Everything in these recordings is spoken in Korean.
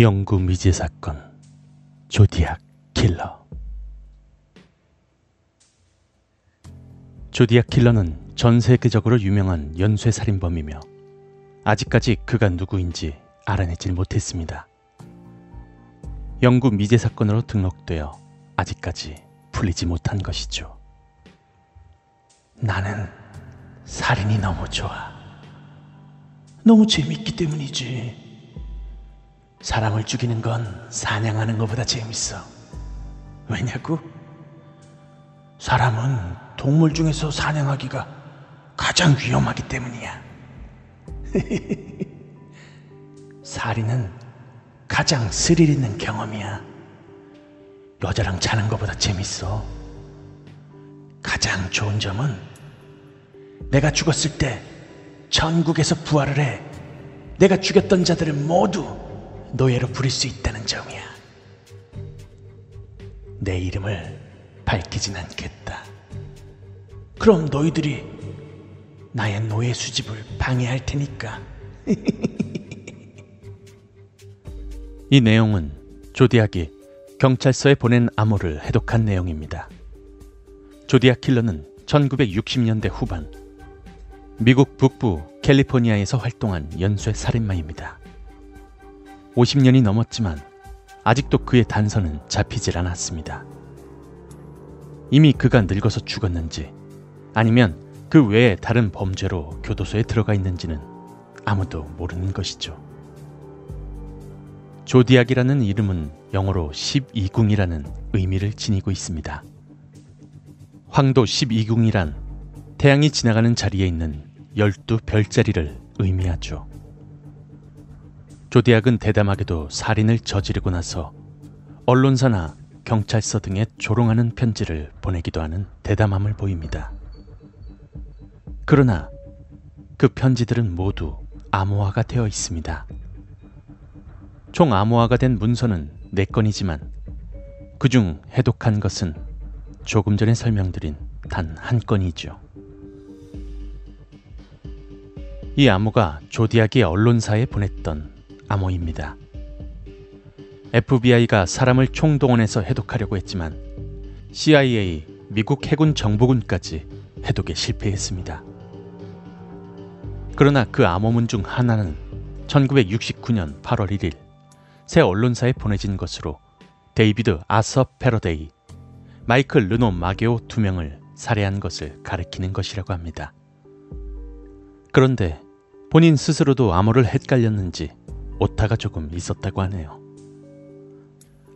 영구 미제 사건 조디악 킬러 조디악 킬러는 전 세계적으로 유명한 연쇄 살인범이며 아직까지 그가 누구인지 알아내질 못했습니다. 영구 미제 사건으로 등록되어 아직까지 풀리지 못한 것이죠. 나는 살인이 너무 좋아. 너무 재밌기 때문이지. 사람을 죽이는 건 사냥하는 것보다 재밌어. 왜냐고? 사람은 동물 중에서 사냥하기가 가장 위험하기 때문이야. 살인은 가장 스릴 있는 경험이야. 여자랑 자는 것보다 재밌어. 가장 좋은 점은 내가 죽었을 때 전국에서 부활을 해. 내가 죽였던 자들을 모두 노예로 부릴 수 있다는 점이야. 내 이름을 밝히진 않겠다. 그럼 너희들이 나의 노예 수집을 방해할 테니까. 이 내용은 조디악이 경찰서에 보낸 암호를 해독한 내용입니다. 조디악 킬러는 1960년대 후반 미국 북부 캘리포니아에서 활동한 연쇄 살인마입니다. 50년이 넘었지만 아직도 그의 단서는 잡히질 않았습니다. 이미 그가 늙어서 죽었는지 아니면 그 외에 다른 범죄로 교도소에 들어가 있는지는 아무도 모르는 것이죠. 조디악이라는 이름은 영어로 12궁이라는 의미를 지니고 있습니다. 황도 12궁이란 태양이 지나가는 자리에 있는 12별자리를 의미하죠. 조디악은 대담하게도 살인을 저지르고 나서 언론사나 경찰서 등에 조롱하는 편지를 보내기도 하는 대담함을 보입니다. 그러나 그 편지들은 모두 암호화가 되어 있습니다. 총 암호화가 된 문서는 4건이지만 그중 해독한 것은 조금 전에 설명드린 단 한 건이죠. 이 암호가 조디악이 언론사에 보냈던 암호입니다. FBI가 사람을 총동원해서 해독하려고 했지만 CIA, 미국 해군 정보군까지 해독에 실패했습니다. 그러나 그 암호문 중 하나는 1969년 8월 1일 새 언론사에 보내진 것으로 데이비드 아서 패러데이, 마이클 르노 마게오 두 명을 살해한 것을 가리키는 것이라고 합니다. 그런데 본인 스스로도 암호를 헷갈렸는지 오타가 조금 있었다고 하네요.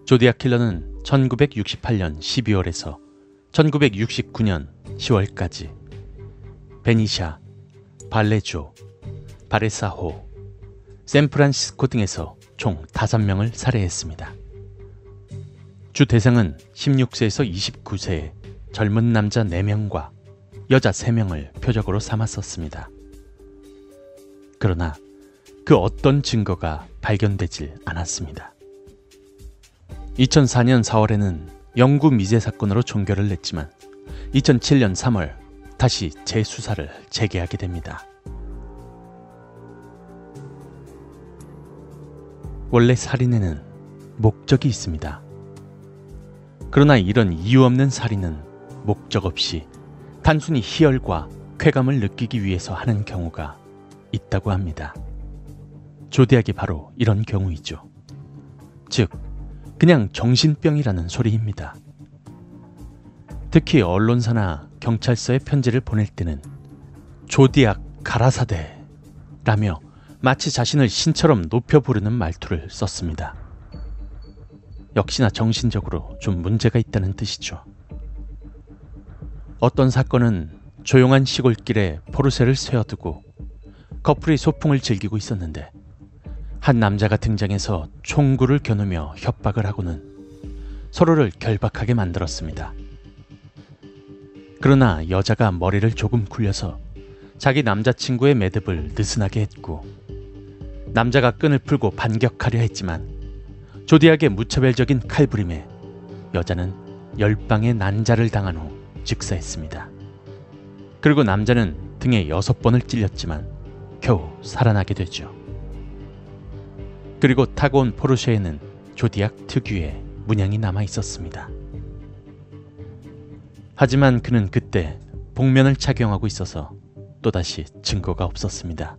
조디악 킬러는 1968년 12월에서 1969년 10월까지 베니샤, 발레조, 바레사호, 샌프란시스코 등에서 총 5명을 살해했습니다. 주 대상은 16세에서 29세의 젊은 남자 4명과 여자 3명을 표적으로 삼았었습니다. 그러나 그 어떤 증거가 발견되질 않았습니다. 2004년 4월에는 영구 미제 사건으로 종결을 냈지만 2007년 3월 다시 재수사를 재개하게 됩니다. 원래 살인에는 목적이 있습니다. 그러나 이런 이유 없는 살인은 목적 없이 단순히 희열과 쾌감을 느끼기 위해서 하는 경우가 있다고 합니다. 조대학이 바로 이런 경우이죠. 즉, 그냥 정신병이라는 소리입니다. 특히 언론사나 경찰서에 편지를 보낼 때는 조디악 가라사대 라며 마치 자신을 신처럼 높여 부르는 말투를 썼습니다. 역시나 정신적으로 좀 문제가 있다는 뜻이죠. 어떤 사건은 조용한 시골길에 포르쉐를 세워두고 커플이 소풍을 즐기고 있었는데 한 남자가 등장해서 총구를 겨누며 협박을 하고는 서로를 결박하게 만들었습니다. 그러나 여자가 머리를 조금 굴려서 자기 남자친구의 매듭을 느슨하게 했고 남자가 끈을 풀고 반격하려 했지만 조디악의 무차별적인 칼부림에 여자는 열방의 난자를 당한 후 즉사했습니다. 그리고 남자는 등에 여섯 번을 찔렸지만 겨우 살아나게 되죠. 그리고 타고 온 포르쉐에는 조디악 특유의 문양이 남아 있었습니다. 하지만 그는 그때 복면을 착용하고 있어서 또다시 증거가 없었습니다.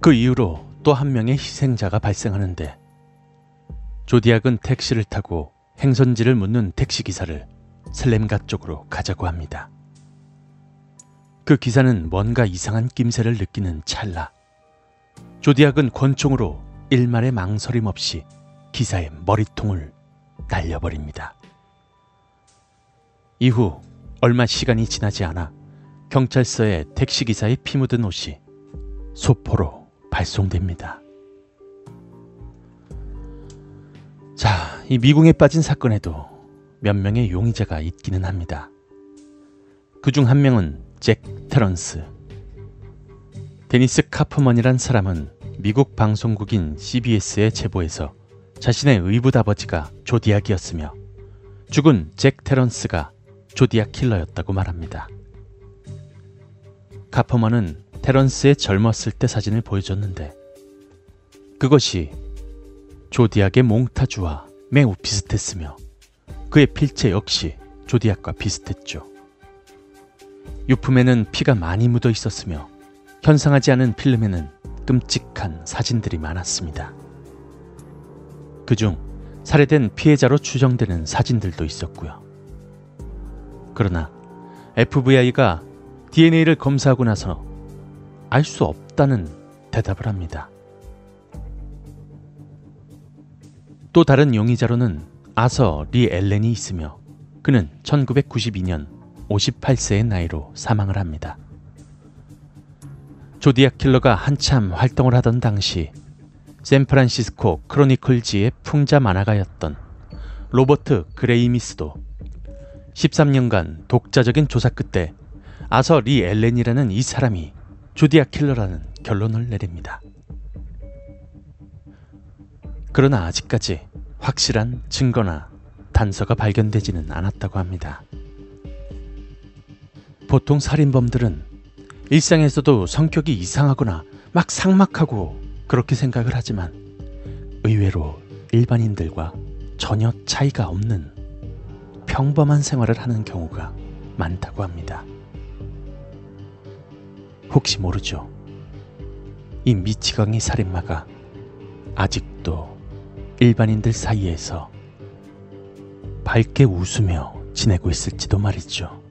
그 이후로 또 한 명의 희생자가 발생하는데 조디악은 택시를 타고 행선지를 묻는 택시 기사를 슬램가 쪽으로 가자고 합니다. 그 기사는 뭔가 이상한 낌새를 느끼는 찰나 조디악은 권총으로 일말의 망설임 없이 기사의 머리통을 날려버립니다. 이후 얼마 시간이 지나지 않아 경찰서에 택시기사의 피 묻은 옷이 소포로 발송됩니다. 자, 이 미궁에 빠진 사건에도 몇 명의 용의자가 있기는 합니다. 그 중 한 명은 잭 테런스. 데니스 카프먼이란 사람은 미국 방송국인 CBS의 제보에서 자신의 의붓 아버지가 조디악이었으며 죽은 잭 테런스가 조디악 킬러였다고 말합니다. 카퍼먼은 테런스의 젊었을 때 사진을 보여줬는데 그것이 조디악의 몽타주와 매우 비슷했으며 그의 필체 역시 조디악과 비슷했죠. 유품에는 피가 많이 묻어 있었으며 현상하지 않은 필름에는 끔찍한 사진들이 많았습니다. 그중 살해된 피해자로 추정되는 사진들도 있었고요. 그러나 FBI가 DNA를 검사하고 나서 알 수 없다는 대답을 합니다. 또 다른 용의자로는 아서 리 엘렌이 있으며 그는 1992년 58세의 나이로 사망을 합니다. 조디악 킬러가 한참 활동을 하던 당시 샌프란시스코 크로니클지의 풍자 만화가였던 로버트 그레이미스도 13년간 독자적인 조사 끝에 아서 리 엘렌이라는 이 사람이 조디악 킬러라는 결론을 내립니다. 그러나 아직까지 확실한 증거나 단서가 발견되지는 않았다고 합니다. 보통 살인범들은 일상에서도 성격이 이상하거나 막 상막하고 그렇게 생각을 하지만 의외로 일반인들과 전혀 차이가 없는 평범한 생활을 하는 경우가 많다고 합니다. 혹시 모르죠. 이 미치광이 살인마가 아직도 일반인들 사이에서 밝게 웃으며 지내고 있을지도 말이죠.